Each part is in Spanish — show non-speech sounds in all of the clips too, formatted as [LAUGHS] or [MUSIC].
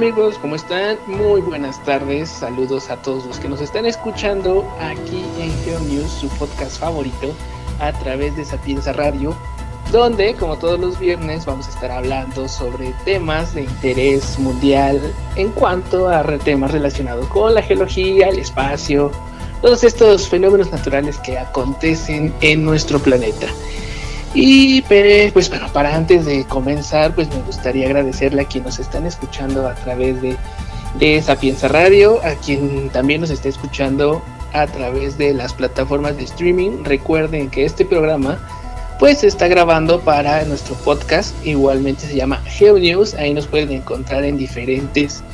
Amigos, ¿cómo están? Muy buenas tardes, saludos a todos los que nos están escuchando aquí en GeoNews, su podcast favorito, a través de Sapienza Radio, donde como todos los viernes vamos a estar hablando sobre temas de interés mundial en cuanto a temas relacionados con la geología, el espacio, todos estos fenómenos naturales que acontecen en nuestro planeta. Y pues bueno, para antes de comenzar, pues me gustaría agradecerle a quienes nos están escuchando a través de, de Sapienza Radio, a quien también nos está escuchando a través de las plataformas de streaming. Recuerden que este programa pues se está grabando para nuestro podcast, igualmente se llama GeoNews, ahí nos pueden encontrar en diferentes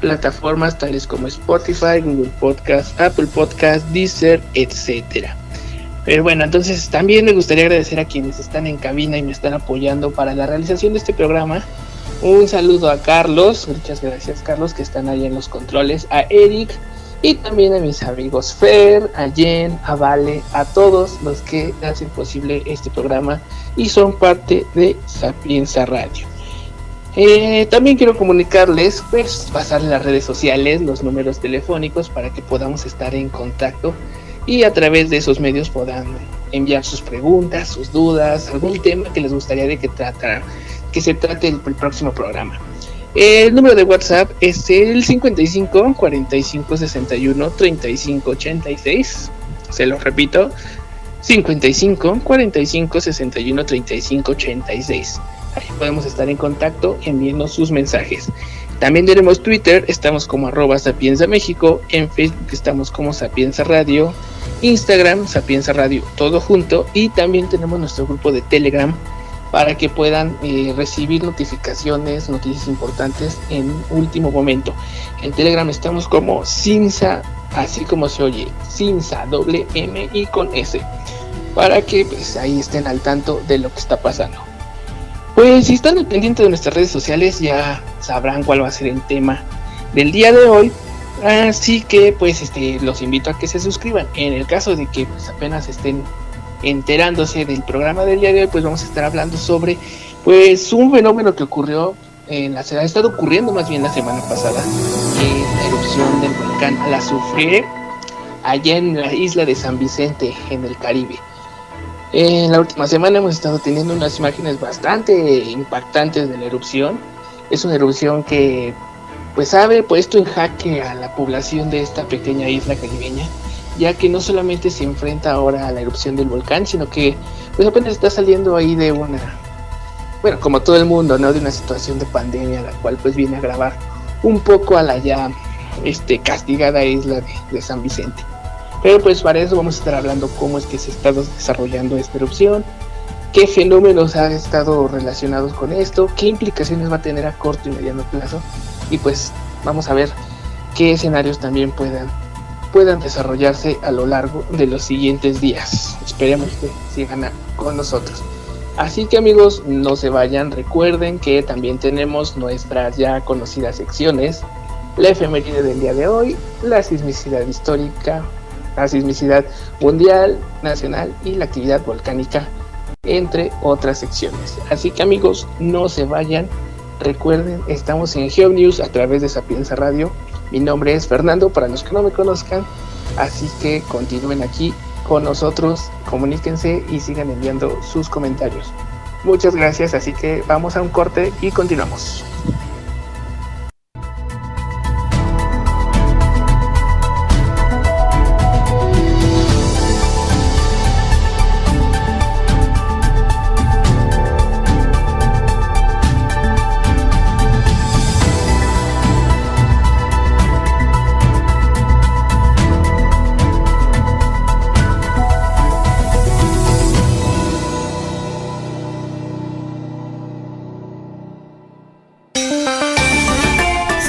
plataformas tales como Spotify, Google Podcast, Apple Podcast, Deezer, etcétera. Pero bueno, entonces también me gustaría agradecer a quienes están en cabina y me están apoyando para la realización de este programa. Un saludo a Carlos, muchas gracias Carlos que están ahí en los controles, a Eric y también a mis amigos Fer, a Jen, a Vale, a todos los que hacen posible este programa y son parte de Sapienza Radio. Eh, también quiero comunicarles, pues, pasarle las redes sociales, los números telefónicos para que podamos estar en contacto y a través de esos medios puedan enviar sus preguntas, sus dudas, algún tema que les gustaría de que tratara, que se trate el, el próximo programa. El número de WhatsApp es el 55 45 61 35 86. Se lo repito, 55 45 61 35 86. Ahí podemos estar en contacto enviando sus mensajes. También tenemos Twitter, estamos como arroba Sapienza México, en Facebook estamos como Sapienza Radio, Instagram Sapienza Radio, todo junto, y también tenemos nuestro grupo de Telegram para que puedan eh, recibir notificaciones, noticias importantes en último momento. En Telegram estamos como Sinsa, así como se oye, Sinsa, doble M y con S, para que pues, ahí estén al tanto de lo que está pasando. Pues si están al pendiente de nuestras redes sociales ya sabrán cuál va a ser el tema del día de hoy. Así que pues este los invito a que se suscriban. En el caso de que pues, apenas estén enterándose del programa del día de hoy, pues vamos a estar hablando sobre pues un fenómeno que ocurrió en la ha estado ocurriendo más bien la semana pasada, la erupción del volcán Azufre allá en la isla de San Vicente en el Caribe. En la última semana hemos estado teniendo unas imágenes bastante impactantes de la erupción. Es una erupción que pues ha puesto en jaque a la población de esta pequeña isla caribeña, ya que no solamente se enfrenta ahora a la erupción del volcán, sino que pues apenas está saliendo ahí de una, bueno, como todo el mundo, ¿no? De una situación de pandemia, la cual pues viene a grabar un poco a la ya este, castigada isla de, de San Vicente. Pero pues para eso vamos a estar hablando cómo es que se está desarrollando esta erupción, qué fenómenos han estado relacionados con esto, qué implicaciones va a tener a corto y mediano plazo y pues vamos a ver qué escenarios también puedan puedan desarrollarse a lo largo de los siguientes días. Esperemos que sigan con nosotros. Así que amigos, no se vayan, recuerden que también tenemos nuestras ya conocidas secciones, la efeméride del día de hoy, la sismicidad histórica, la sismicidad mundial, nacional y la actividad volcánica, entre otras secciones. Así que amigos, no se vayan. Recuerden, estamos en GeoNews a través de Sapienza Radio. Mi nombre es Fernando, para los que no me conozcan. Así que continúen aquí con nosotros, comuníquense y sigan enviando sus comentarios. Muchas gracias, así que vamos a un corte y continuamos.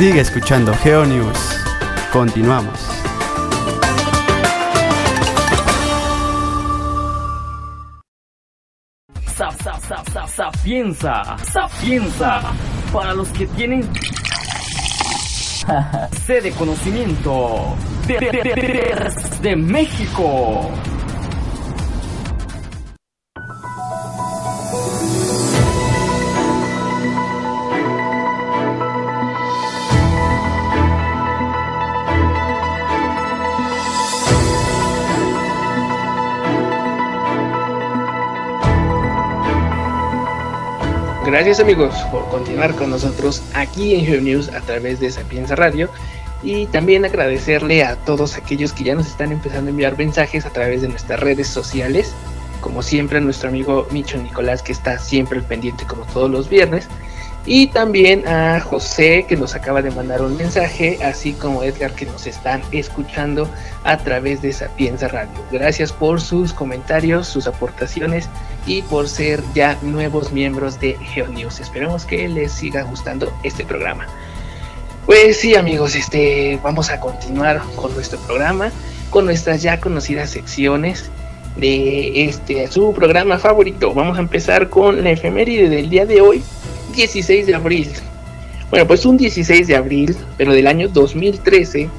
Sigue escuchando GeoNews. Continuamos. Sapienza, sapienza, para los que tienen [LAUGHS] sede de de, de, de México. Gracias amigos por continuar con nosotros aquí en GeoNews a través de Sapienza Radio y también agradecerle a todos aquellos que ya nos están empezando a enviar mensajes a través de nuestras redes sociales. Como siempre a nuestro amigo Micho Nicolás que está siempre al pendiente como todos los viernes. Y también a José que nos acaba de mandar un mensaje, así como Edgar que nos están escuchando a través de Sapienza Radio. Gracias por sus comentarios, sus aportaciones y por ser ya nuevos miembros de GeoNews. Esperemos que les siga gustando este programa. Pues sí amigos, este, vamos a continuar con nuestro programa, con nuestras ya conocidas secciones de este su programa favorito. Vamos a empezar con la efeméride del día de hoy, 16 de abril. Bueno, pues un 16 de abril, pero del año 2013,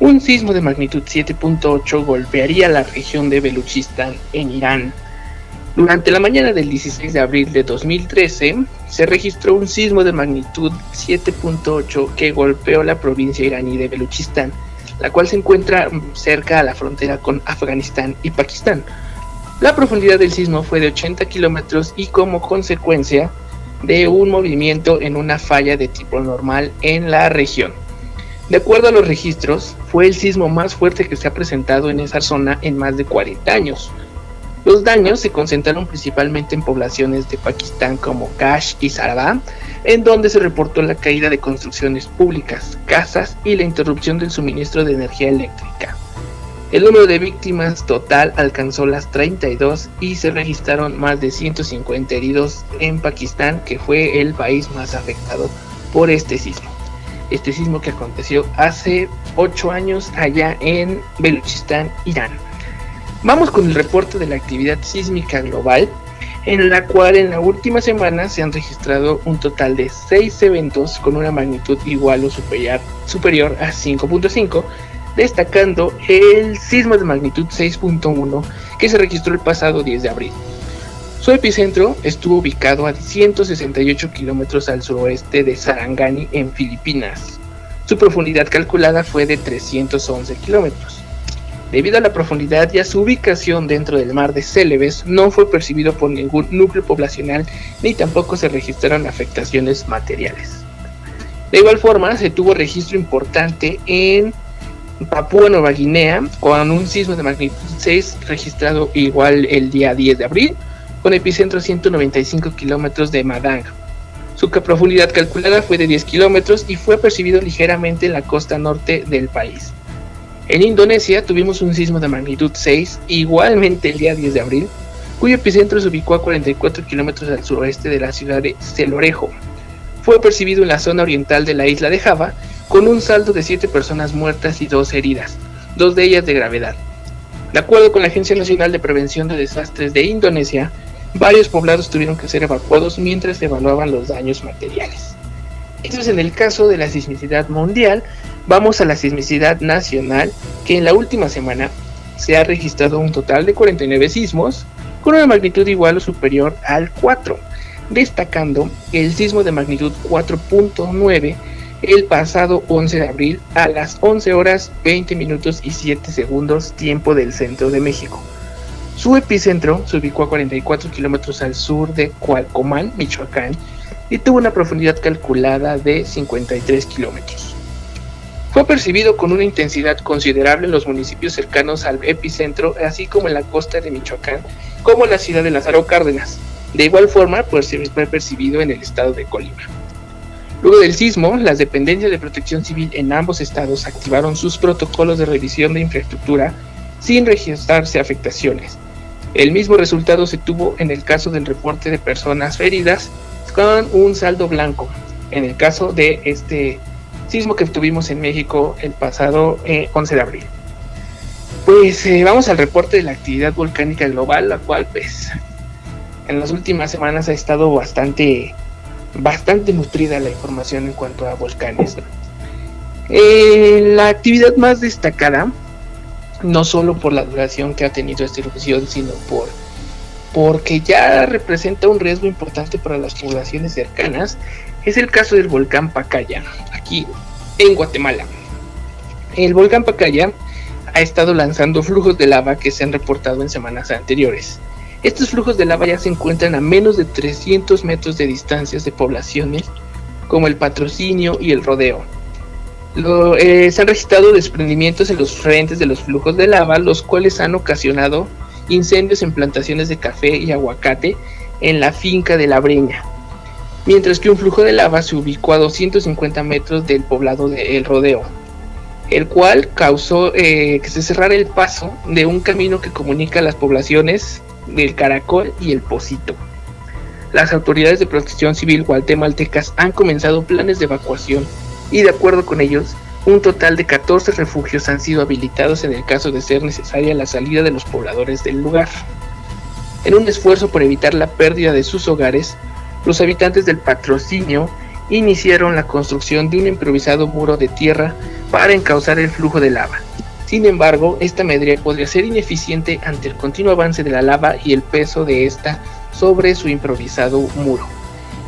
un sismo de magnitud 7.8 golpearía la región de Beluchistán en Irán. Durante la mañana del 16 de abril de 2013 se registró un sismo de magnitud 7.8 que golpeó la provincia iraní de Beluchistán, la cual se encuentra cerca a la frontera con Afganistán y Pakistán. La profundidad del sismo fue de 80 kilómetros y como consecuencia de un movimiento en una falla de tipo normal en la región. De acuerdo a los registros, fue el sismo más fuerte que se ha presentado en esa zona en más de 40 años. Los daños se concentraron principalmente en poblaciones de Pakistán como Kash y Sarabá, en donde se reportó la caída de construcciones públicas, casas y la interrupción del suministro de energía eléctrica. El número de víctimas total alcanzó las 32 y se registraron más de 150 heridos en Pakistán, que fue el país más afectado por este sismo. Este sismo que aconteció hace 8 años allá en Beluchistán, Irán. Vamos con el reporte de la actividad sísmica global, en la cual en la última semana se han registrado un total de 6 eventos con una magnitud igual o superior, superior a 5.5 destacando el sismo de magnitud 6.1 que se registró el pasado 10 de abril. Su epicentro estuvo ubicado a 168 kilómetros al suroeste de Sarangani en Filipinas. Su profundidad calculada fue de 311 kilómetros. Debido a la profundidad y a su ubicación dentro del mar de Celebes, no fue percibido por ningún núcleo poblacional ni tampoco se registraron afectaciones materiales. De igual forma, se tuvo registro importante en Papúa Nueva Guinea con un sismo de magnitud 6 registrado igual el día 10 de abril con epicentro 195 kilómetros de Madang. Su profundidad calculada fue de 10 kilómetros y fue percibido ligeramente en la costa norte del país. En Indonesia tuvimos un sismo de magnitud 6 igualmente el día 10 de abril, cuyo epicentro se ubicó a 44 kilómetros al suroeste de la ciudad de Celorejo. Fue percibido en la zona oriental de la isla de Java con un saldo de 7 personas muertas y 2 heridas, dos de ellas de gravedad. De acuerdo con la Agencia Nacional de Prevención de Desastres de Indonesia, varios poblados tuvieron que ser evacuados mientras se evaluaban los daños materiales. Esto es en el caso de la sismicidad mundial. Vamos a la sismicidad nacional, que en la última semana se ha registrado un total de 49 sismos con una magnitud igual o superior al 4, destacando el sismo de magnitud 4.9 el pasado 11 de abril a las 11 horas 20 minutos y 7 segundos tiempo del centro de México. Su epicentro se ubicó a 44 kilómetros al sur de Cualcomán, Michoacán, y tuvo una profundidad calculada de 53 kilómetros. Fue percibido con una intensidad considerable en los municipios cercanos al epicentro, así como en la costa de Michoacán, como la ciudad de Lázaro Cárdenas. De igual forma, pues, fue percibido en el estado de Colima. Luego del sismo, las dependencias de protección civil en ambos estados activaron sus protocolos de revisión de infraestructura sin registrarse afectaciones. El mismo resultado se tuvo en el caso del reporte de personas heridas con un saldo blanco. En el caso de este sismo que tuvimos en México el pasado 11 eh, de abril. Pues eh, vamos al reporte de la actividad volcánica global, la cual pues en las últimas semanas ha estado bastante bastante nutrida la información en cuanto a volcanes. Eh, la actividad más destacada, no solo por la duración que ha tenido esta erupción, sino por porque ya representa un riesgo importante para las poblaciones cercanas, es el caso del volcán Pacaya, aquí en Guatemala. El volcán Pacaya ha estado lanzando flujos de lava que se han reportado en semanas anteriores. Estos flujos de lava ya se encuentran a menos de 300 metros de distancias de poblaciones como el patrocinio y el rodeo. Eh, se han registrado desprendimientos en los frentes de los flujos de lava, los cuales han ocasionado incendios en plantaciones de café y aguacate en la finca de la Breña, mientras que un flujo de lava se ubicó a 250 metros del poblado de El Rodeo, el cual causó eh, que se cerrara el paso de un camino que comunica las poblaciones del Caracol y el Pocito. Las autoridades de protección civil guatemaltecas han comenzado planes de evacuación y de acuerdo con ellos, un total de 14 refugios han sido habilitados en el caso de ser necesaria la salida de los pobladores del lugar. En un esfuerzo por evitar la pérdida de sus hogares, los habitantes del patrocinio iniciaron la construcción de un improvisado muro de tierra para encauzar el flujo de lava. Sin embargo, esta medida podría ser ineficiente ante el continuo avance de la lava y el peso de esta sobre su improvisado muro.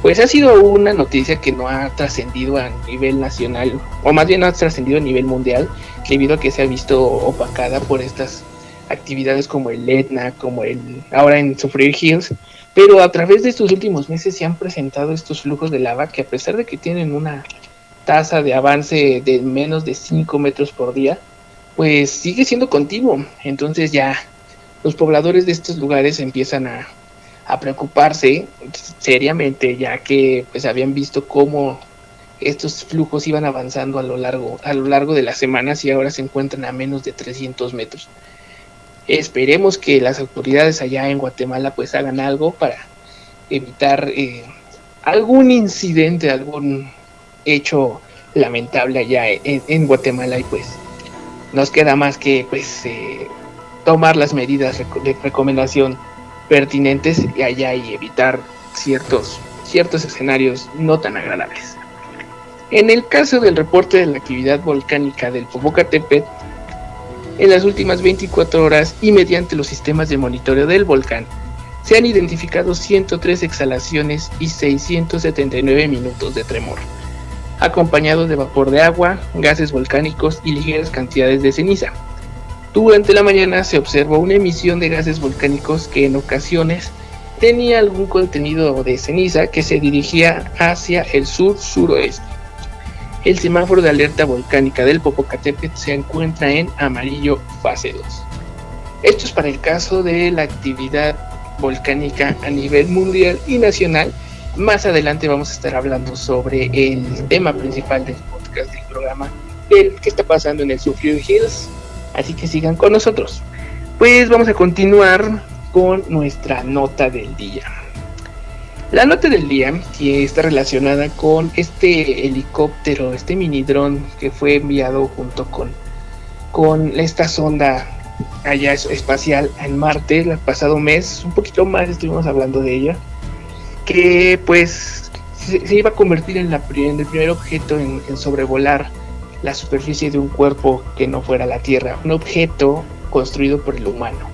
Pues ha sido una noticia que no ha trascendido a nivel nacional, o más bien no ha trascendido a nivel mundial, debido a que se ha visto opacada por estas actividades como el Etna, como el ahora en Sufrir Hills, pero a través de estos últimos meses se han presentado estos flujos de lava que a pesar de que tienen una tasa de avance de menos de 5 metros por día, pues sigue siendo continuo. Entonces ya los pobladores de estos lugares empiezan a preocuparse seriamente, ya que pues habían visto cómo estos flujos iban avanzando a lo largo, a lo largo de las semanas y ahora se encuentran a menos de 300 metros. Esperemos que las autoridades allá en Guatemala pues hagan algo para evitar eh, algún incidente, algún hecho lamentable allá en, Guatemala y pues nos queda más que pues eh, tomar las medidas de recomendación pertinentes y allá y evitar ciertos, ciertos escenarios no tan agradables. En el caso del reporte de la actividad volcánica del Popocatépetl, en las últimas 24 horas y mediante los sistemas de monitoreo del volcán, se han identificado 103 exhalaciones y 679 minutos de tremor, acompañados de vapor de agua, gases volcánicos y ligeras cantidades de ceniza. Durante la mañana se observó una emisión de gases volcánicos que en ocasiones tenía algún contenido de ceniza que se dirigía hacia el sur-suroeste. El semáforo de alerta volcánica del Popocatépetl se encuentra en amarillo fase 2. Esto es para el caso de la actividad volcánica a nivel mundial y nacional. Más adelante vamos a estar hablando sobre el tema principal del podcast del programa, del que está pasando en el Sulphur Hills, Así que sigan con nosotros. Pues vamos a continuar con nuestra nota del día. La nota del día que está relacionada con este helicóptero, este mini dron que fue enviado junto con, con esta sonda allá espacial en Marte el pasado mes, un poquito más estuvimos hablando de ella, que pues se, iba a convertir en, la, en el primer objeto en sobrevolar la superficie de un cuerpo que no fuera la Tierra, un objeto construido por el humano.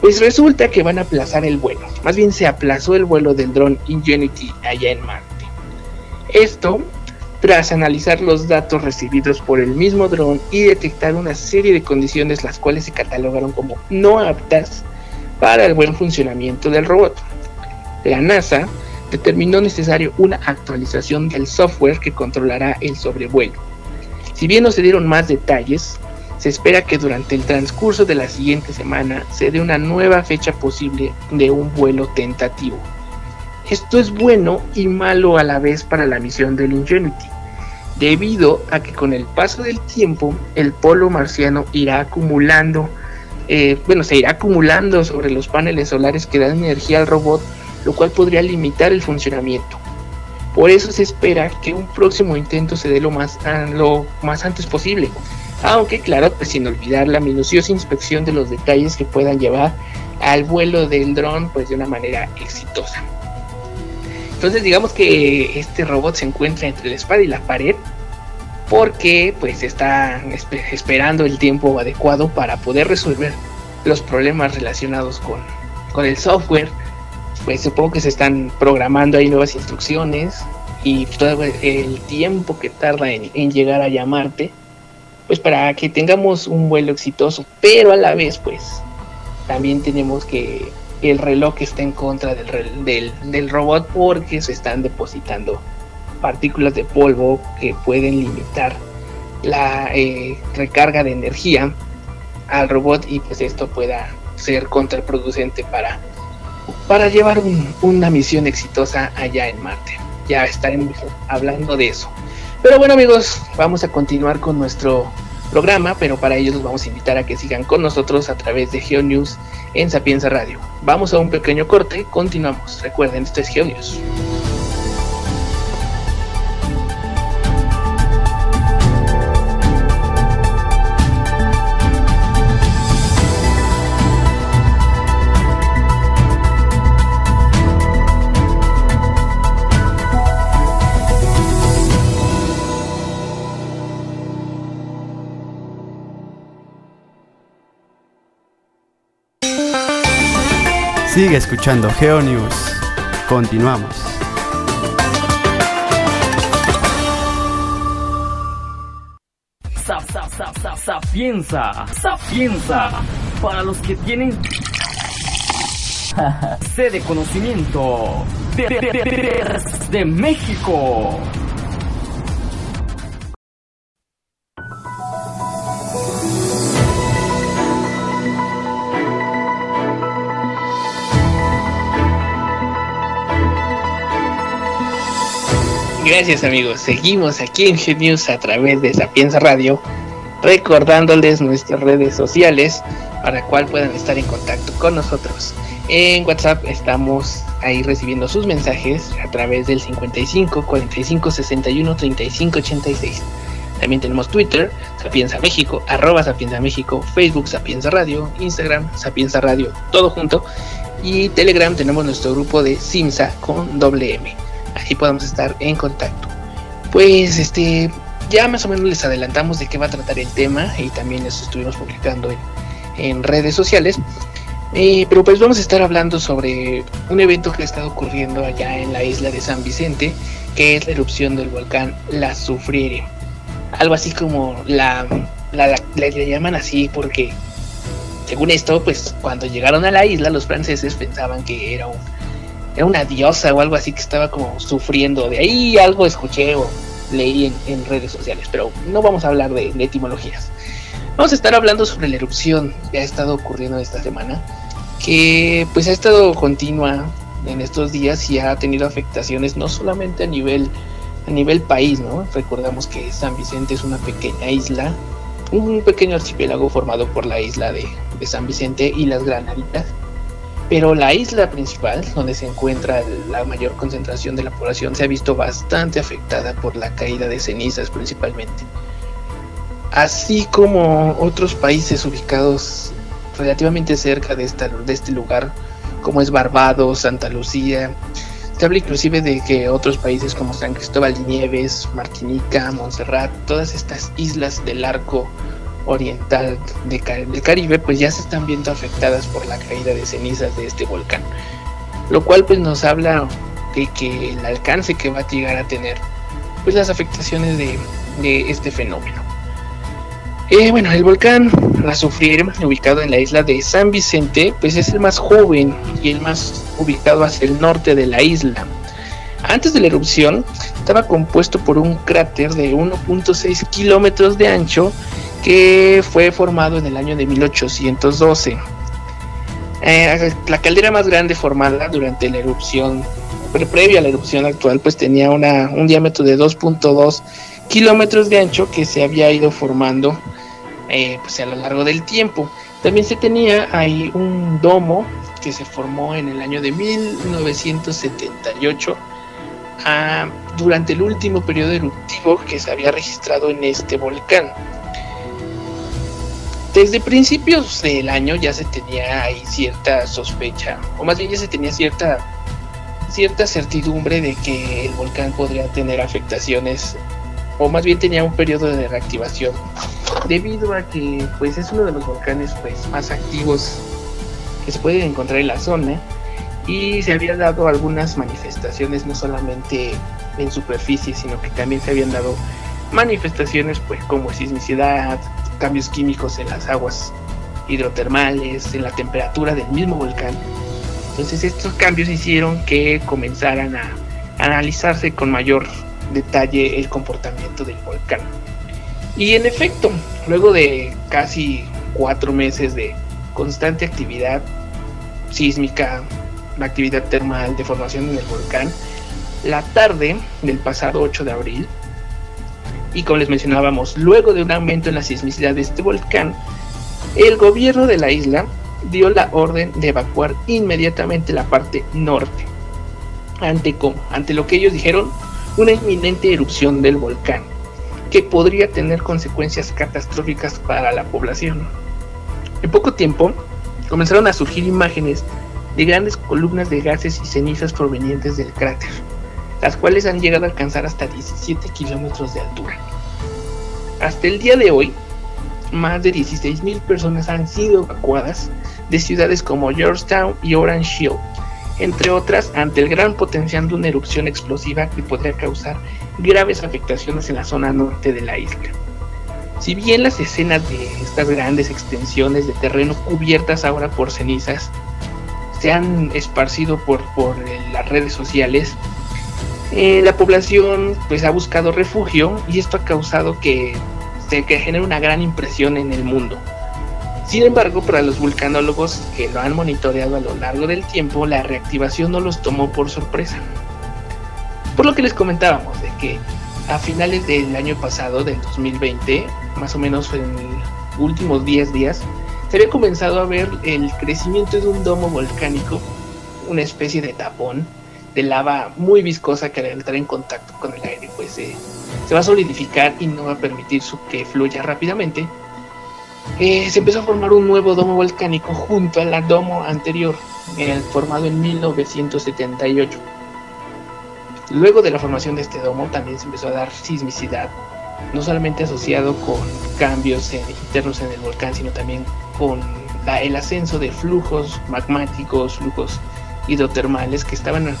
Pues resulta que van a aplazar el vuelo, más bien se aplazó el vuelo del dron Ingenuity allá en Marte. Esto tras analizar los datos recibidos por el mismo dron y detectar una serie de condiciones las cuales se catalogaron como no aptas para el buen funcionamiento del robot. La NASA determinó necesario una actualización del software que controlará el sobrevuelo si bien no se dieron más detalles, se espera que durante el transcurso de la siguiente semana se dé una nueva fecha posible de un vuelo tentativo. Esto es bueno y malo a la vez para la misión del Ingenuity, debido a que con el paso del tiempo el polo marciano irá acumulando, eh, bueno, se irá acumulando sobre los paneles solares que dan energía al robot, lo cual podría limitar el funcionamiento. Por eso se espera que un próximo intento se dé lo más, antes posible. Aunque claro, pues sin olvidar la minuciosa inspección de los detalles que puedan llevar al vuelo del dron pues de una manera exitosa. Entonces digamos que este robot se encuentra entre la espada y la pared porque pues está esperando el tiempo adecuado para poder resolver los problemas relacionados con, con el software pues supongo que se están programando ahí nuevas instrucciones y todo el tiempo que tarda en, llegar a llamarte, pues para que tengamos un vuelo exitoso, pero a la vez pues también tenemos que el reloj está en contra del, del, del robot porque se están depositando partículas de polvo que pueden limitar la eh, recarga de energía al robot y pues esto pueda ser contraproducente para, para llevar una misión exitosa allá en Marte. Ya estaremos hablando de eso. Pero bueno amigos, vamos a continuar con nuestro programa, pero para ello los vamos a invitar a que sigan con nosotros a través de GeoNews en Sapienza Radio. Vamos a un pequeño corte, continuamos. Recuerden, esto es GeoNews. Sigue escuchando GeoNews. Continuamos. Sapienza, sapienza, para los que tienen [LAUGHS] sede de conocimiento de México. Gracias amigos, seguimos aquí en Genius a través de Sapienza Radio, recordándoles nuestras redes sociales para cual puedan estar en contacto con nosotros. En WhatsApp estamos ahí recibiendo sus mensajes a través del 55 45 61 35 86. También tenemos Twitter, Sapienza México, arroba Sapienza México, Facebook Sapienza Radio, Instagram Sapienza Radio, todo junto. Y Telegram tenemos nuestro grupo de Simsa con doble M ahí podemos estar en contacto. Pues este, ya más o menos les adelantamos de qué va a tratar el tema y también eso estuvimos publicando en, redes sociales. Eh, pero pues vamos a estar hablando sobre un evento que estado ocurriendo allá en la isla de San Vicente, que es la erupción del volcán La Sufriere. Algo así como la, la, le llaman así porque, según esto, pues cuando llegaron a la isla los franceses pensaban que era un era una diosa o algo así que estaba como sufriendo. De ahí algo escuché o leí en, redes sociales, pero no vamos a hablar de, etimologías. Vamos a estar hablando sobre la erupción que ha estado ocurriendo esta semana, que pues ha estado continua en estos días y ha tenido afectaciones no solamente a nivel a nivel país, ¿no? Recordamos que San Vicente es una pequeña isla, un pequeño archipiélago formado por la isla de, de San Vicente y las Granaditas pero la isla principal, donde se encuentra la mayor concentración de la población, se ha visto bastante afectada por la caída de cenizas principalmente. Así como otros países ubicados relativamente cerca de, este lugar, como es Barbados, Santa Lucía. Se habla inclusive de que otros países como San Cristóbal de Nieves, Martinica, Montserrat, todas estas islas del arco oriental del Caribe, pues ya se están viendo afectadas por la caída de cenizas de este volcán. Lo cual pues nos habla de que el alcance que va a llegar a tener pues las afectaciones de, este fenómeno. Eh, bueno, el volcán La Sufriere, ubicado en la isla de San Vicente, pues es el más joven y el más ubicado hacia el norte de la isla. Antes de la erupción, estaba compuesto por un cráter de 1.6 kilómetros de ancho que fue formado en el año de 1812. Eh, la caldera más grande formada durante la erupción, previa a la erupción actual, pues tenía una, un diámetro de 2.2 kilómetros de ancho que se había ido formando eh, pues a lo largo del tiempo. También se tenía ahí un domo que se formó en el año de 1978 ah, durante el último periodo eruptivo que se había registrado en este volcán. Desde principios del año ya se tenía ahí cierta sospecha, o más bien ya se tenía cierta, cierta certidumbre de que el volcán podría tener afectaciones, o más bien tenía un periodo de reactivación, debido a que pues es uno de los volcanes pues más activos que se pueden encontrar en la zona y se habían dado algunas manifestaciones no solamente en superficie, sino que también se habían dado manifestaciones pues como sismicidad, cambios químicos en las aguas hidrotermales, en la temperatura del mismo volcán. Entonces estos cambios hicieron que comenzaran a analizarse con mayor detalle el comportamiento del volcán. Y en efecto, luego de casi cuatro meses de constante actividad sísmica, actividad termal de formación en el volcán, la tarde del pasado 8 de abril, y como les mencionábamos, luego de un aumento en la sismicidad de este volcán, el gobierno de la isla dio la orden de evacuar inmediatamente la parte norte. Ante, ante lo que ellos dijeron, una inminente erupción del volcán, que podría tener consecuencias catastróficas para la población. En poco tiempo, comenzaron a surgir imágenes de grandes columnas de gases y cenizas provenientes del cráter, las cuales han llegado a alcanzar hasta 17 kilómetros de altura. Hasta el día de hoy, más de 16.000 personas han sido evacuadas de ciudades como Georgetown y Orange Hill, entre otras, ante el gran potencial de una erupción explosiva que podría causar graves afectaciones en la zona norte de la isla. Si bien las escenas de estas grandes extensiones de terreno cubiertas ahora por cenizas se han esparcido por, por las redes sociales, eh, la población pues ha buscado refugio y esto ha causado que se genere una gran impresión en el mundo. Sin embargo, para los vulcanólogos que lo han monitoreado a lo largo del tiempo, la reactivación no los tomó por sorpresa. Por lo que les comentábamos de que a finales del año pasado, del 2020, más o menos en los últimos 10 días, se había comenzado a ver el crecimiento de un domo volcánico, una especie de tapón de lava muy viscosa que al entrar en contacto con el aire pues se va a solidificar y no va a permitir que fluya rápidamente eh, se empezó a formar un nuevo domo volcánico junto al domo anterior, eh, formado en 1978. Luego de la formación de este domo también se empezó a dar sismicidad, no solamente asociado con cambios internos en el volcán, sino también con el ascenso de flujos magmáticos, flujos hidrotermales que estaban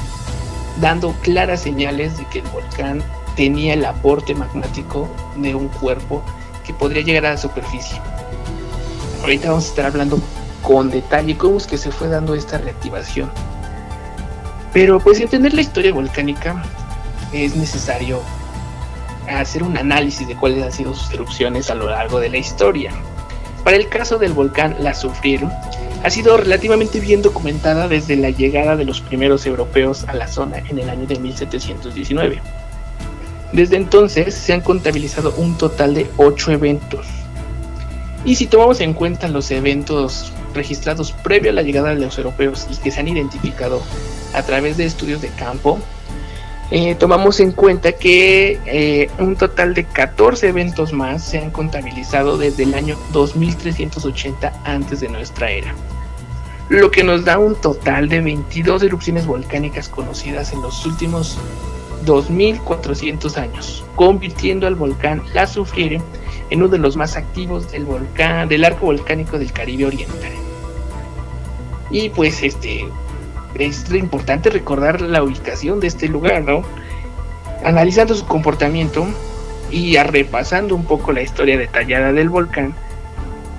dando claras señales de que el volcán tenía el aporte magmático de un cuerpo que podría llegar a la superficie ahorita vamos a estar hablando con detalle cómo es que se fue dando esta reactivación. Pero pues entender la historia volcánica es necesario hacer un análisis de cuáles han sido sus erupciones a lo largo de la historia. Para el caso del volcán La Sufrieron, ha sido relativamente bien documentada desde la llegada de los primeros europeos a la zona en el año de 1719. Desde entonces se han contabilizado un total de 8 eventos, y si tomamos en cuenta los eventos registrados previo a la llegada de los europeos y que se han identificado a través de estudios de campo, eh, tomamos en cuenta que eh, un total de 14 eventos más se han contabilizado desde el año 2380 antes de nuestra era, lo que nos da un total de 22 erupciones volcánicas conocidas en los últimos 2400 años, convirtiendo al volcán La Sufriere en uno de los más activos del volcán, del arco volcánico del Caribe Oriental. Y pues este es importante recordar la ubicación de este lugar, ¿no? Analizando su comportamiento y repasando un poco la historia detallada del volcán,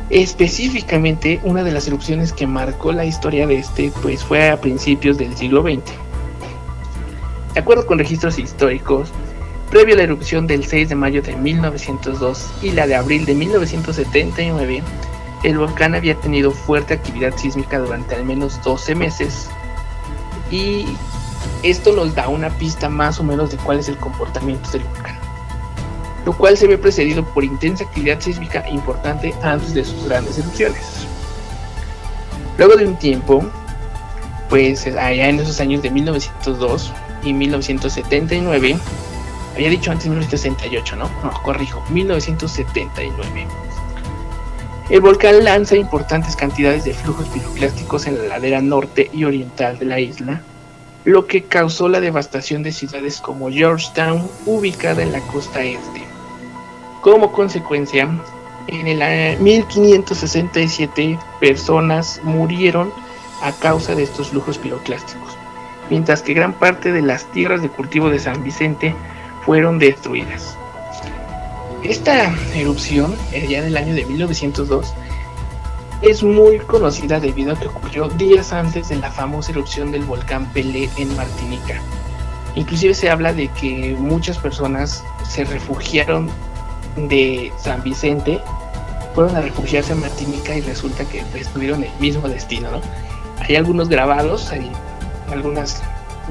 específicamente una de las erupciones que marcó la historia de este pues fue a principios del siglo XX. De acuerdo con registros históricos, Previo a la erupción del 6 de mayo de 1902 y la de abril de 1979, el volcán había tenido fuerte actividad sísmica durante al menos 12 meses y esto nos da una pista más o menos de cuál es el comportamiento del volcán, lo cual se ve precedido por intensa actividad sísmica importante antes de sus grandes erupciones. Luego de un tiempo, pues allá en esos años de 1902 y 1979, había dicho antes 1968, ¿no? No, corrijo, 1979. El volcán lanza importantes cantidades de flujos piroclásticos en la ladera norte y oriental de la isla, lo que causó la devastación de ciudades como Georgetown, ubicada en la costa este. Como consecuencia, en el 1567 personas murieron a causa de estos flujos piroclásticos, mientras que gran parte de las tierras de cultivo de San Vicente fueron destruidas. Esta erupción, eh, ya en el año de 1902, es muy conocida debido a que ocurrió días antes de la famosa erupción del volcán Pelé en Martinica. Inclusive se habla de que muchas personas se refugiaron de San Vicente, fueron a refugiarse en Martinica y resulta que pues, tuvieron el mismo destino, ¿no? Hay algunos grabados, hay algunos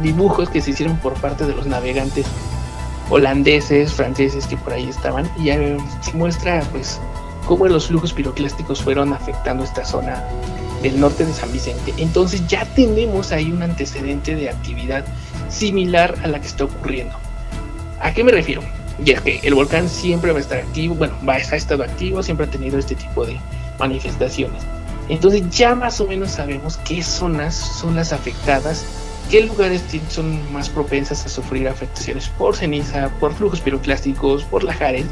dibujos que se hicieron por parte de los navegantes holandeses, franceses que por ahí estaban y se muestra pues cómo los flujos piroclásticos fueron afectando esta zona del norte de San Vicente. Entonces ya tenemos ahí un antecedente de actividad similar a la que está ocurriendo. ¿A qué me refiero? Y es que el volcán siempre va a estar activo, bueno, va, ha estado activo, siempre ha tenido este tipo de manifestaciones. Entonces ya más o menos sabemos qué zonas son las afectadas, qué lugares son más propensas a sufrir afectaciones por ceniza, por flujos piroclásticos, por lajares.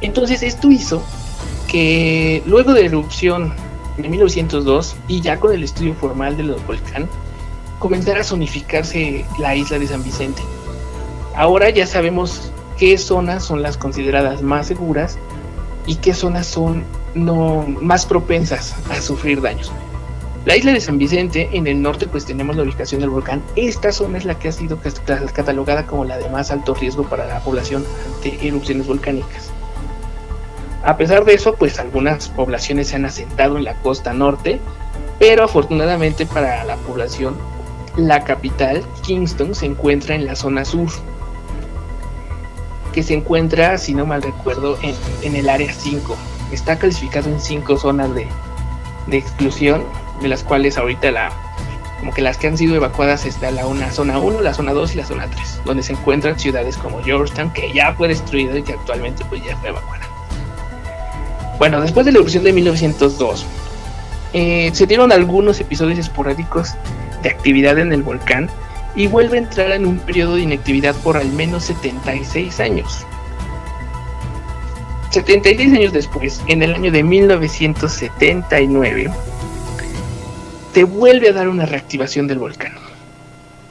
Entonces esto hizo que luego de la erupción de 1902 y ya con el estudio formal del volcán, comenzara a zonificarse la isla de San Vicente. Ahora ya sabemos qué zonas son las consideradas más seguras y qué zonas son no más propensas a sufrir daños. La isla de San Vicente, en el norte, pues tenemos la ubicación del volcán. Esta zona es la que ha sido catalogada como la de más alto riesgo para la población ante erupciones volcánicas. A pesar de eso, pues algunas poblaciones se han asentado en la costa norte, pero afortunadamente para la población, la capital, Kingston, se encuentra en la zona sur, que se encuentra, si no mal recuerdo, en, el área 5. Está clasificado en 5 zonas de, de exclusión, de las cuales ahorita la, como que las que han sido evacuadas está la una zona 1, la zona 2 y la zona 3, donde se encuentran ciudades como Georgetown, que ya fue destruido y que actualmente pues ya fue evacuada. Bueno, después de la erupción de 1902, eh, se dieron algunos episodios esporádicos de actividad en el volcán y vuelve a entrar en un periodo de inactividad por al menos 76 años. 76 años después, en el año de 1979, se vuelve a dar una reactivación del volcán.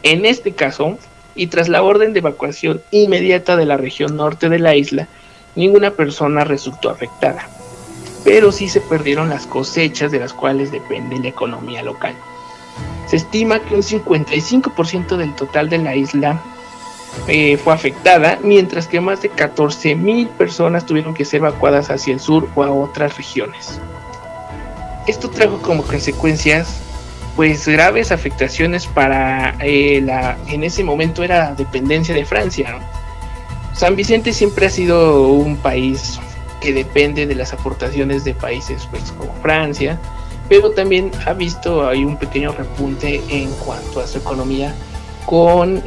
En este caso, y tras la orden de evacuación inmediata de la región norte de la isla, ninguna persona resultó afectada pero sí se perdieron las cosechas de las cuales depende la economía local. Se estima que un 55% del total de la isla eh, fue afectada, mientras que más de 14.000 personas tuvieron que ser evacuadas hacia el sur o a otras regiones. Esto trajo como consecuencias pues graves afectaciones para eh, la en ese momento era dependencia de Francia. San Vicente siempre ha sido un país que depende de las aportaciones de países pues, como Francia, pero también ha visto hay un pequeño repunte en cuanto a su economía con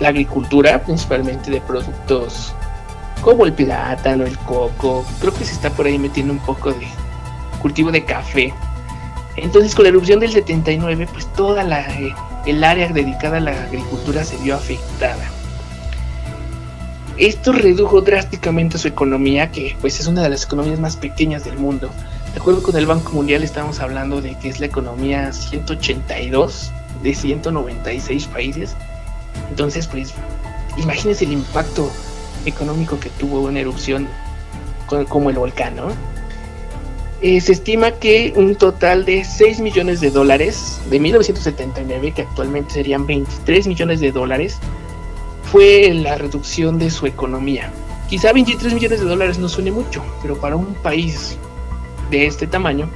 la agricultura, principalmente de productos como el plátano, el coco, creo que se está por ahí metiendo un poco de cultivo de café. Entonces con la erupción del 79, pues toda la, eh, el área dedicada a la agricultura se vio afectada. Esto redujo drásticamente su economía, que pues es una de las economías más pequeñas del mundo. De acuerdo con el Banco Mundial estamos hablando de que es la economía 182 de 196 países. Entonces, pues imagínense el impacto económico que tuvo una erupción como el volcán, ¿no? Eh, se estima que un total de 6 millones de dólares de 1979, que actualmente serían 23 millones de dólares, fue la reducción de su economía. Quizá 23 millones de dólares no suene mucho, pero para un país de este tamaño,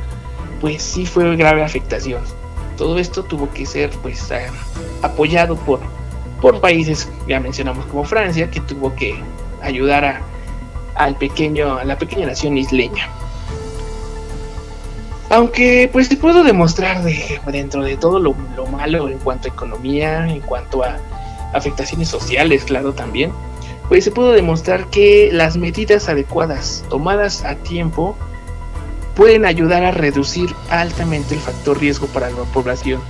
pues sí fue grave afectación. Todo esto tuvo que ser pues apoyado por, por países, ya mencionamos como Francia, que tuvo que ayudar a, al pequeño, a la pequeña nación isleña. Aunque pues puedo demostrar de, dentro de todo lo malo en cuanto a economía, en cuanto a afectaciones sociales, claro, también, pues se pudo demostrar que las medidas adecuadas tomadas a tiempo pueden ayudar a reducir altamente el factor riesgo para la población.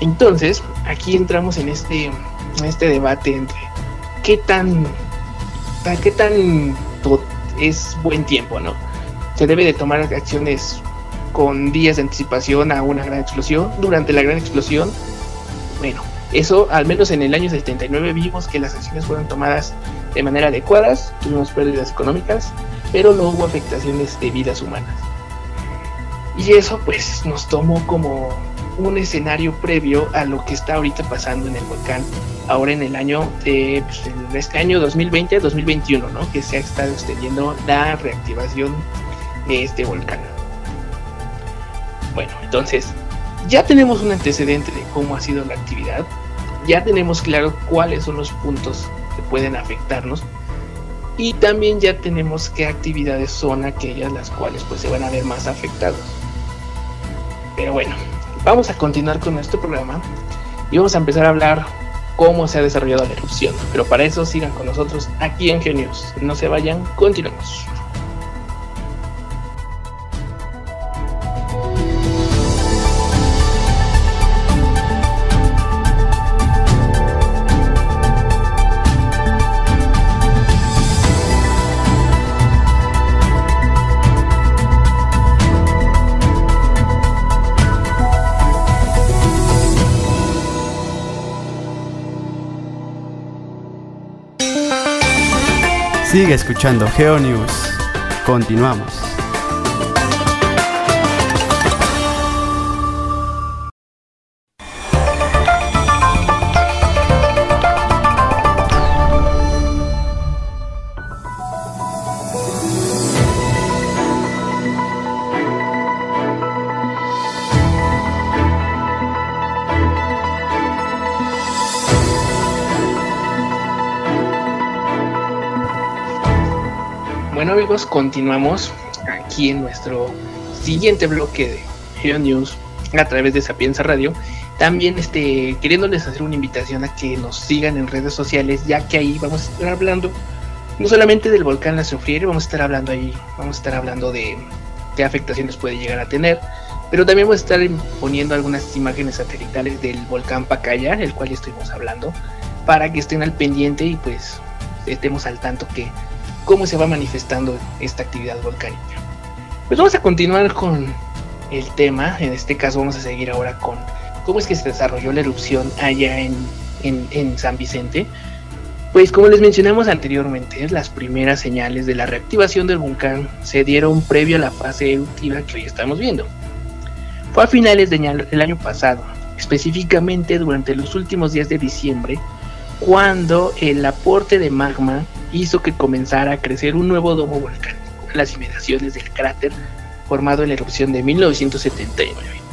Entonces, aquí entramos en este, en este debate entre qué tan, qué tan es buen tiempo, ¿no? Se debe de tomar acciones con días de anticipación a una gran explosión. Durante la gran explosión, bueno, eso, al menos en el año 79, vimos que las acciones fueron tomadas de manera adecuadas, tuvimos pérdidas económicas, pero no hubo afectaciones de vidas humanas. Y eso pues nos tomó como un escenario previo a lo que está ahorita pasando en el volcán, ahora en el año de pues, este año 2020-2021, ¿no? Que se ha estado extendiendo la reactivación de este volcán. Bueno, entonces ya tenemos un antecedente de cómo ha sido la actividad, ya tenemos claro cuáles son los puntos que pueden afectarnos y también ya tenemos qué actividades son aquellas las cuales pues se van a ver más afectados. Pero bueno, vamos a continuar con nuestro programa y vamos a empezar a hablar cómo se ha desarrollado la erupción. Pero para eso sigan con nosotros aquí en Genius. No se vayan, continuamos. Sigue escuchando GeoNews. Continuamos. Continuamos aquí en nuestro siguiente bloque de Geo News a través de Sapienza Radio. También este, queriéndoles hacer una invitación a que nos sigan en redes sociales, ya que ahí vamos a estar hablando no solamente del volcán La Sufriere, vamos a estar hablando ahí, vamos a estar hablando de qué afectaciones puede llegar a tener, pero también vamos a estar poniendo algunas imágenes satelitales del volcán Pacaya, el cual estuvimos hablando, para que estén al pendiente y pues estemos al tanto que cómo se va manifestando esta actividad volcánica. Pues vamos a continuar con el tema, en este caso vamos a seguir ahora con cómo es que se desarrolló la erupción allá en, en, San Vicente. Pues como les mencionamos anteriormente, las primeras señales de la reactivación del volcán se dieron previo a la fase eruptiva que hoy estamos viendo. Fue a finales del año pasado, específicamente durante los últimos días de diciembre, cuando el aporte de magma hizo que comenzara a crecer un nuevo domo volcánico en las inmediaciones del cráter formado en la erupción de 1979.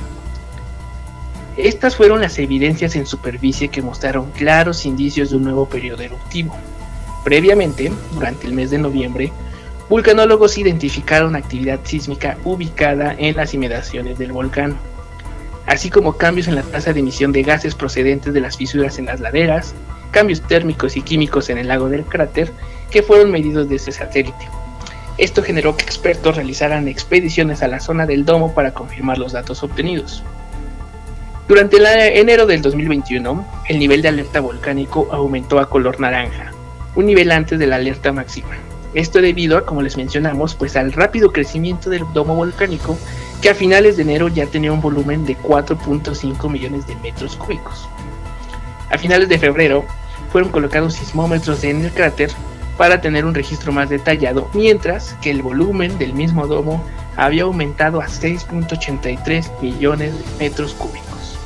Estas fueron las evidencias en superficie que mostraron claros indicios de un nuevo periodo eruptivo. Previamente, durante el mes de noviembre, vulcanólogos identificaron actividad sísmica ubicada en las inmediaciones del volcán, así como cambios en la tasa de emisión de gases procedentes de las fisuras en las laderas, cambios térmicos y químicos en el lago del cráter que fueron medidos desde satélite. Esto generó que expertos realizaran expediciones a la zona del domo para confirmar los datos obtenidos. Durante el enero del 2021, el nivel de alerta volcánico aumentó a color naranja, un nivel antes de la alerta máxima. Esto debido a, como les mencionamos, pues al rápido crecimiento del domo volcánico, que a finales de enero ya tenía un volumen de 4.5 millones de metros cúbicos. A finales de febrero, fueron colocados sismómetros en el cráter para tener un registro más detallado, mientras que el volumen del mismo domo había aumentado a 6.83 millones de metros cúbicos.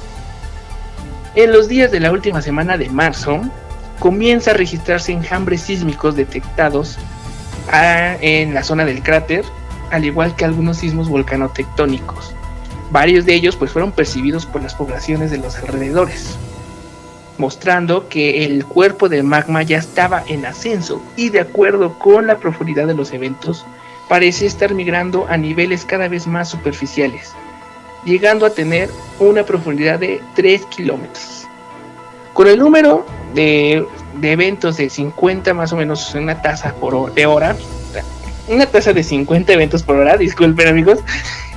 En los días de la última semana de marzo, comienza a registrarse enjambres sísmicos detectados ah, en la zona del cráter, al igual que algunos sismos volcanotectónicos. Varios de ellos pues fueron percibidos por las poblaciones de los alrededores mostrando que el cuerpo del magma ya estaba en ascenso y de acuerdo con la profundidad de los eventos, parece estar migrando a niveles cada vez más superficiales, llegando a tener una profundidad de 3 kilómetros. Con el número de, eventos de 50 más o menos una tasa por de hora, una tasa de 50 eventos por hora, disculpen amigos,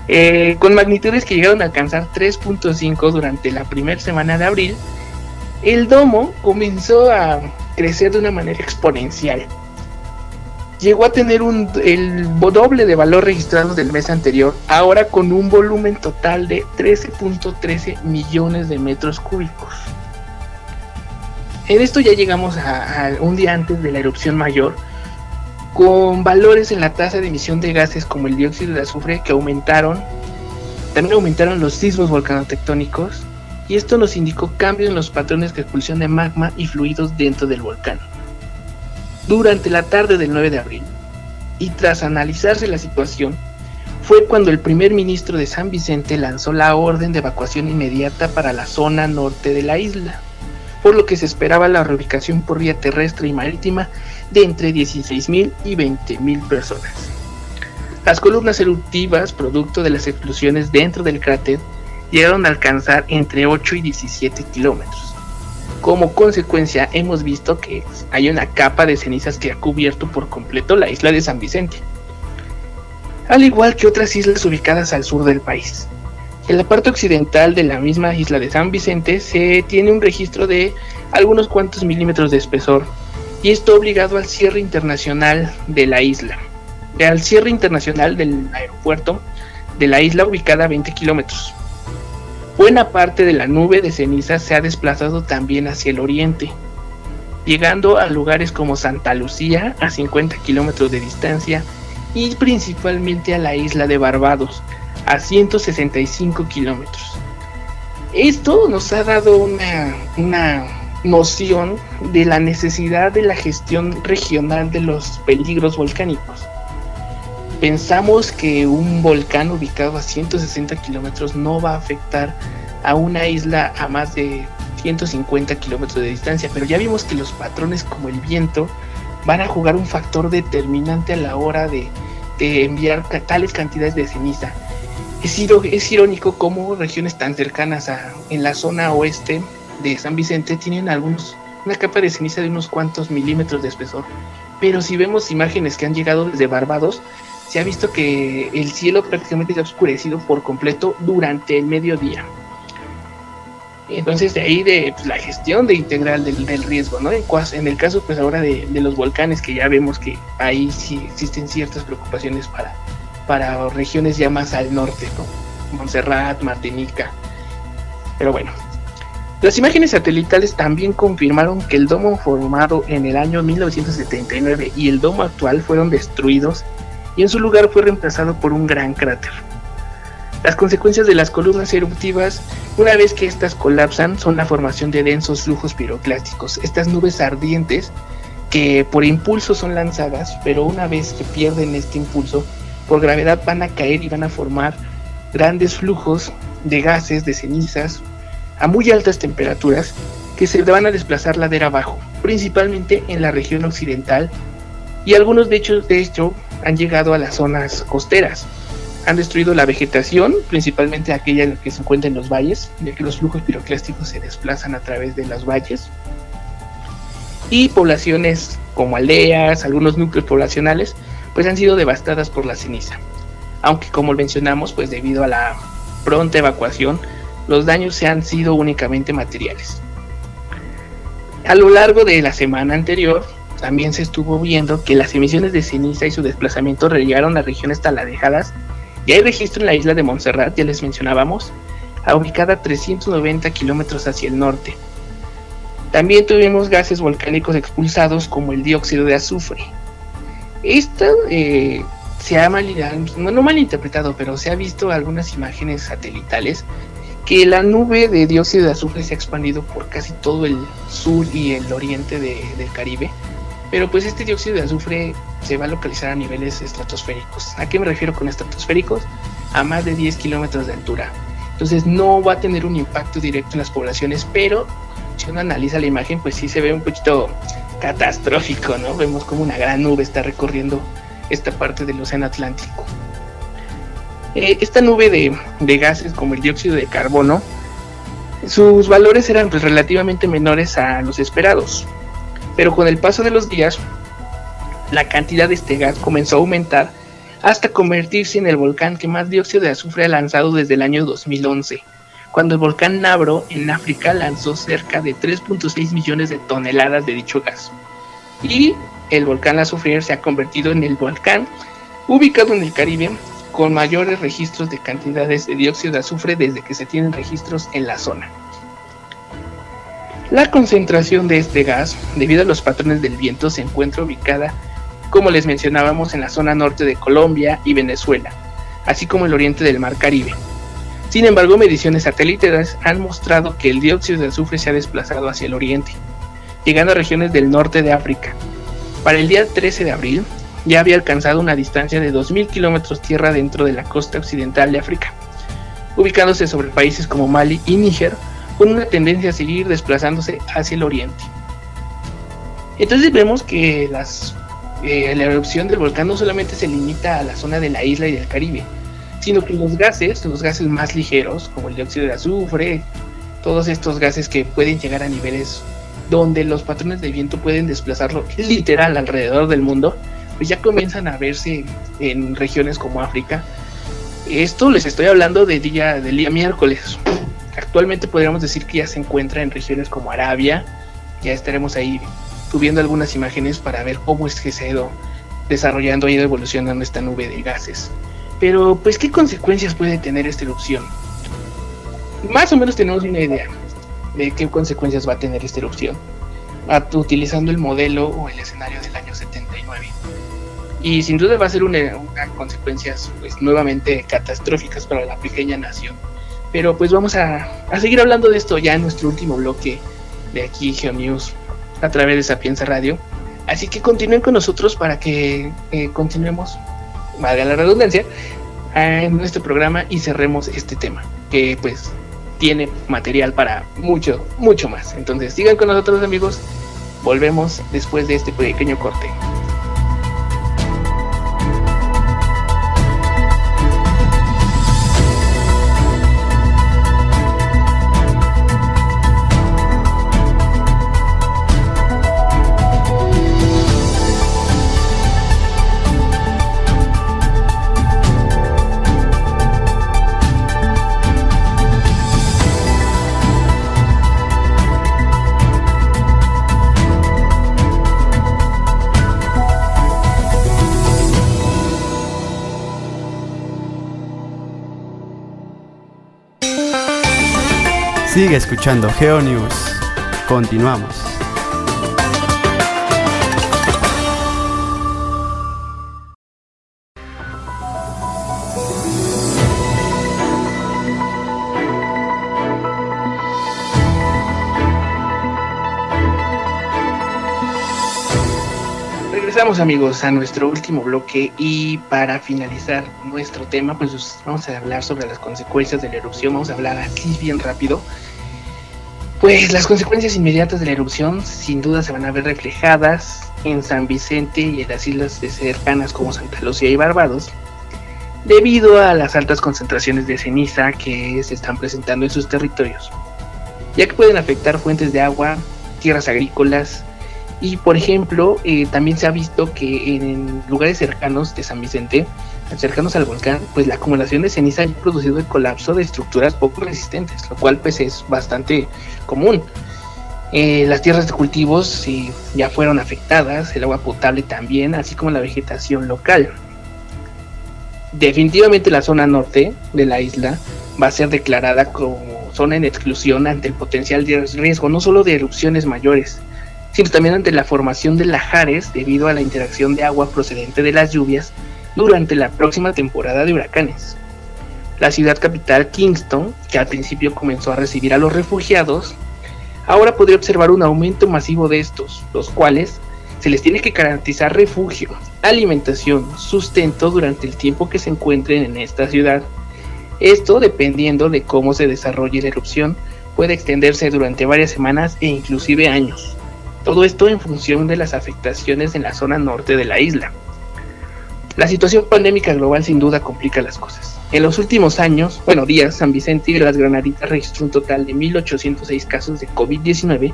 eh, con magnitudes que llegaron a alcanzar 3.5 durante la primera semana de abril, el domo comenzó a crecer de una manera exponencial. Llegó a tener un, el doble de valor registrado del mes anterior, ahora con un volumen total de 13.13 millones de metros cúbicos. En esto ya llegamos a, un día antes de la erupción mayor, con valores en la tasa de emisión de gases como el dióxido de azufre que aumentaron También aumentaron los sismos volcanotectónicos y esto nos indicó cambios en los patrones de expulsión de magma y fluidos dentro del volcán. Durante la tarde del 9 de abril, y tras analizarse la situación, fue cuando el primer ministro de San Vicente lanzó la orden de evacuación inmediata para la zona norte de la isla, por lo que se esperaba la reubicación por vía terrestre y marítima de entre 16.000 y 20.000 personas. Las columnas eruptivas, producto de las explosiones dentro del cráter, llegaron a alcanzar entre 8 y 17 kilómetros. Como consecuencia, hemos visto que hay una capa de cenizas que ha cubierto por completo la isla de San Vicente, al igual que otras islas ubicadas al sur del país. En la parte occidental de la misma isla de San Vicente se tiene un registro de algunos cuantos milímetros de espesor y esto obligado al cierre internacional de la isla, al cierre internacional del aeropuerto de la isla ubicada a 20 kilómetros. Buena parte de la nube de ceniza se ha desplazado también hacia el oriente, llegando a lugares como Santa Lucía a 50 kilómetros de distancia y principalmente a la isla de Barbados a 165 kilómetros. Esto nos ha dado una, una noción de la necesidad de la gestión regional de los peligros volcánicos. Pensamos que un volcán ubicado a 160 kilómetros no va a afectar a una isla a más de 150 kilómetros de distancia, pero ya vimos que los patrones como el viento van a jugar un factor determinante a la hora de, enviar tales cantidades de ceniza. Es, es irónico cómo regiones tan cercanas a, en la zona oeste de San Vicente tienen algunos una capa de ceniza de unos cuantos milímetros de espesor. Pero si vemos imágenes que han llegado desde Barbados, se ha visto que el cielo prácticamente se ha oscurecido por completo durante el mediodía. Entonces de ahí de pues, la gestión de integral del, riesgo, ¿no? En, el caso pues ahora de, los volcanes que ya vemos que ahí sí existen ciertas preocupaciones para, para regiones ya más al norte, ¿no? Montserrat, Martinica. Pero bueno, las imágenes satelitales también confirmaron que el domo formado en el año 1979 y el domo actual fueron destruidos y en su lugar fue reemplazado por un gran cráter. Las consecuencias de las columnas eruptivas, una vez que éstas colapsan, son la formación de densos flujos piroclásticos, estas nubes ardientes que por impulso son lanzadas, pero una vez que pierden este impulso, por gravedad van a caer y van a formar grandes flujos de gases, de cenizas, a muy altas temperaturas, que se van a desplazar ladera abajo, principalmente en la región occidental, y algunos de hecho, de hecho han llegado a las zonas costeras. Han destruido la vegetación, principalmente aquella que se encuentra en los valles, ya que los flujos piroclásticos se desplazan a través de los valles. Y poblaciones como aldeas, algunos núcleos poblacionales, pues han sido devastadas por la ceniza. Aunque como mencionamos, pues debido a la pronta evacuación, los daños se han sido únicamente materiales. A lo largo de la semana anterior, también se estuvo viendo que las emisiones de ceniza y su desplazamiento llegaron a regiones taladejadas y hay registro en la isla de Montserrat, ya les mencionábamos, ubicada a 390 kilómetros hacia el norte. También tuvimos gases volcánicos expulsados como el dióxido de azufre. Esto eh, se ha mal, no malinterpretado, pero se ha visto algunas imágenes satelitales que la nube de dióxido de azufre se ha expandido por casi todo el sur y el oriente del Caribe pero pues este dióxido de azufre se va a localizar a niveles estratosféricos. ¿A qué me refiero con estratosféricos? A más de 10 kilómetros de altura. Entonces no va a tener un impacto directo en las poblaciones, pero si uno analiza la imagen, pues sí se ve un poquito catastrófico, ¿no? Vemos como una gran nube está recorriendo esta parte del Océano Atlántico. Eh, esta nube de, de, gases como el dióxido de carbono, sus valores eran pues, relativamente menores a los esperados. Pero con el paso de los días, la cantidad de este gas comenzó a aumentar hasta convertirse en el volcán que más dióxido de azufre ha lanzado desde el año 2011, cuando el volcán Nabro en África lanzó cerca de 3.6 millones de toneladas de dicho gas. Y el volcán Soufrière se ha convertido en el volcán ubicado en el Caribe con mayores registros de cantidades de dióxido de azufre desde que se tienen registros en la zona. La concentración de este gas, debido a los patrones del viento, se encuentra ubicada, como les mencionábamos, en la zona norte de Colombia y Venezuela, así como el oriente del Mar Caribe. Sin embargo, mediciones satélites han mostrado que el dióxido de azufre se ha desplazado hacia el oriente, llegando a regiones del norte de África. Para el día 13 de abril, ya había alcanzado una distancia de 2.000 kilómetros tierra dentro de la costa occidental de África, ubicándose sobre países como Mali y Níger, con una tendencia a seguir desplazándose hacia el oriente. Entonces vemos que eh, la erupción del volcán no solamente se limita a la zona de la isla y del Caribe, sino que los gases, los gases más ligeros, como el dióxido de azufre, todos estos gases que pueden llegar a niveles donde los patrones de viento pueden desplazarlo literal alrededor del mundo, pues ya comienzan a verse en regiones como África. Esto les estoy hablando de día, del día miércoles. Actualmente podríamos decir que ya se encuentra en regiones como Arabia. Ya estaremos ahí subiendo algunas imágenes para ver cómo es que se ha ido desarrollando, ido evolucionando esta nube de gases. Pero, pues, ¿qué consecuencias puede tener esta erupción? Más o menos tenemos una idea de qué consecuencias va a tener esta erupción, utilizando el modelo o el escenario del año 79. Y sin duda va a ser una, una consecuencias pues, nuevamente catastróficas para la pequeña nación. Pero pues vamos a, a, seguir hablando de esto ya en nuestro último bloque de aquí GeoNews a través de Sapienza Radio. Así que continúen con nosotros para que eh, continuemos valga la redundancia, en nuestro programa y cerremos este tema, que pues tiene material para mucho, mucho más. Entonces sigan con nosotros amigos, volvemos después de este pequeño corte. Sigue escuchando GeoNews. Continuamos. Regresamos amigos a nuestro último bloque y para finalizar nuestro tema pues vamos a hablar sobre las consecuencias de la erupción, vamos a hablar aquí bien rápido. Pues las consecuencias inmediatas de la erupción sin duda se van a ver reflejadas en San Vicente y en las islas cercanas como Santa Lucía y Barbados, debido a las altas concentraciones de ceniza que se están presentando en sus territorios, ya que pueden afectar fuentes de agua, tierras agrícolas y por ejemplo eh, también se ha visto que en lugares cercanos de San Vicente cercanos al volcán, pues la acumulación de ceniza ha producido el colapso de estructuras poco resistentes, lo cual pues es bastante común. Eh, las tierras de cultivos ya fueron afectadas, el agua potable también, así como la vegetación local. Definitivamente la zona norte de la isla va a ser declarada como zona en exclusión ante el potencial de riesgo no solo de erupciones mayores, sino también ante la formación de lajares debido a la interacción de agua procedente de las lluvias durante la próxima temporada de huracanes. La ciudad capital Kingston, que al principio comenzó a recibir a los refugiados, ahora podría observar un aumento masivo de estos, los cuales se les tiene que garantizar refugio, alimentación, sustento durante el tiempo que se encuentren en esta ciudad. Esto dependiendo de cómo se desarrolle la erupción, puede extenderse durante varias semanas e inclusive años. Todo esto en función de las afectaciones en la zona norte de la isla. La situación pandémica global sin duda complica las cosas. En los últimos años, bueno, días, San Vicente y las Granaditas registró un total de 1.806 casos de COVID-19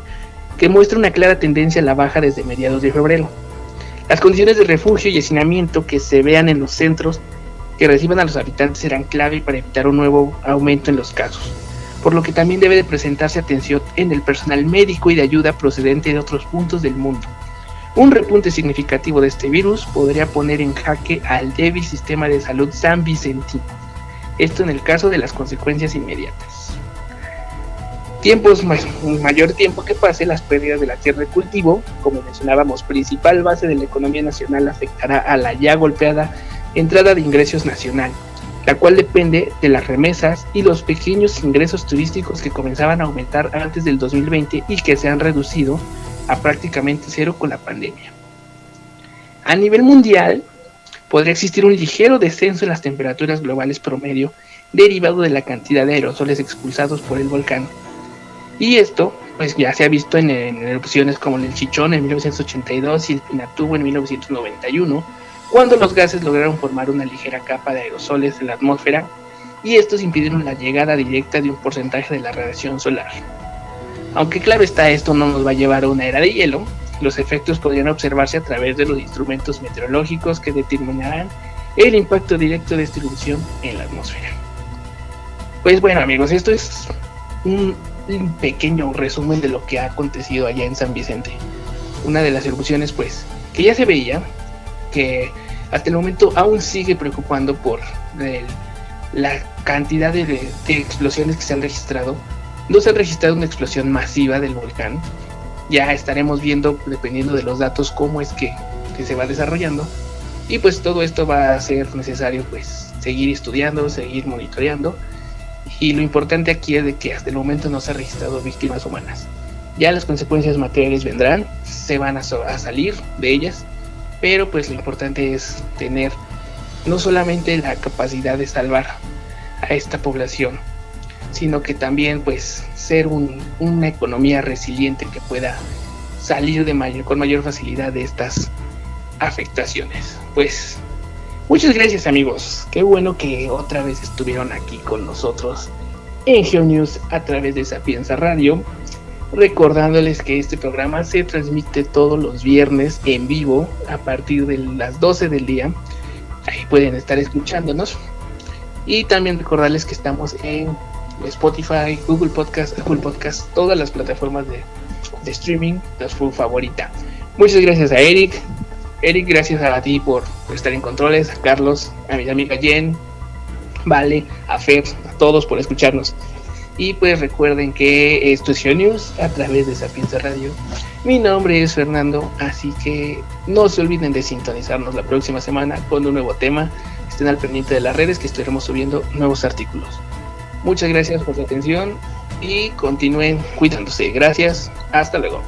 que muestra una clara tendencia a la baja desde mediados de febrero. Las condiciones de refugio y hacinamiento que se vean en los centros que reciban a los habitantes serán clave para evitar un nuevo aumento en los casos, por lo que también debe de presentarse atención en el personal médico y de ayuda procedente de otros puntos del mundo. Un repunte significativo de este virus podría poner en jaque al débil sistema de salud san vicentino. Esto en el caso de las consecuencias inmediatas. Tiempos mayor tiempo que pase, las pérdidas de la tierra de cultivo, como mencionábamos, principal base de la economía nacional, afectará a la ya golpeada entrada de ingresos nacional. La cual depende de las remesas y los pequeños ingresos turísticos que comenzaban a aumentar antes del 2020 y que se han reducido a prácticamente cero con la pandemia. A nivel mundial, podría existir un ligero descenso en las temperaturas globales promedio derivado de la cantidad de aerosoles expulsados por el volcán. Y esto pues ya se ha visto en, erupciones como el Chichón en 1982 y el Pinatubo en 1991, cuando los gases lograron formar una ligera capa de aerosoles en la atmósfera y estos impidieron la llegada directa de un porcentaje de la radiación solar. Aunque claro está, esto no nos va a llevar a una era de hielo, los efectos podrían observarse a través de los instrumentos meteorológicos que determinarán el impacto directo de esta erupción en la atmósfera. Pues bueno amigos, esto es un, pequeño resumen de lo que ha acontecido allá en San Vicente. Una de las erupciones pues que ya se veía, que hasta el momento aún sigue preocupando por la cantidad de, explosiones que se han registrado. No se ha registrado una explosión masiva del volcán. Ya estaremos viendo, dependiendo de los datos, cómo es que, que se va desarrollando. Y pues todo esto va a ser necesario pues seguir estudiando, seguir monitoreando y lo importante aquí es de que hasta el momento no se han registrado víctimas humanas. Ya las consecuencias materiales vendrán, se van a, salir de ellas, pero pues lo importante es tener no solamente la capacidad de salvar a esta población, sino que también pues ser una economía resiliente que pueda salir de mayor, con mayor facilidad de estas afectaciones. Pues Muchas gracias amigos, qué bueno que otra vez estuvieron aquí con nosotros en GeoNews a través de Sapienza Radio, recordándoles que este programa se transmite todos los viernes en vivo a partir de las 12 del día, ahí pueden estar escuchándonos, y también recordarles que estamos en Spotify, Google Podcast, Apple Podcast, todas las plataformas de, de streaming, su favorita. Muchas gracias a Eric, Eric, gracias a ti por, estar en controles, a Carlos, a mi amiga Jen, Vale, a Fer, a todos por escucharnos. Y pues recuerden que esto es News a través de Sapienza Radio. Mi nombre es Fernando, así que no se olviden de sintonizarnos la próxima semana con un nuevo tema. Estén al pendiente de las redes que estaremos subiendo nuevos artículos. Muchas gracias por su atención y continúen cuidándose. Gracias, hasta luego.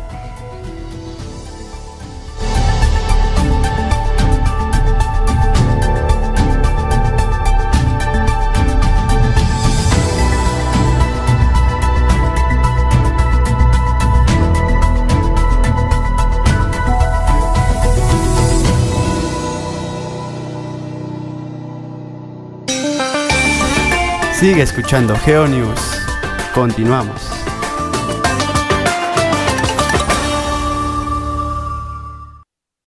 Sigue escuchando GeoNews. Continuamos.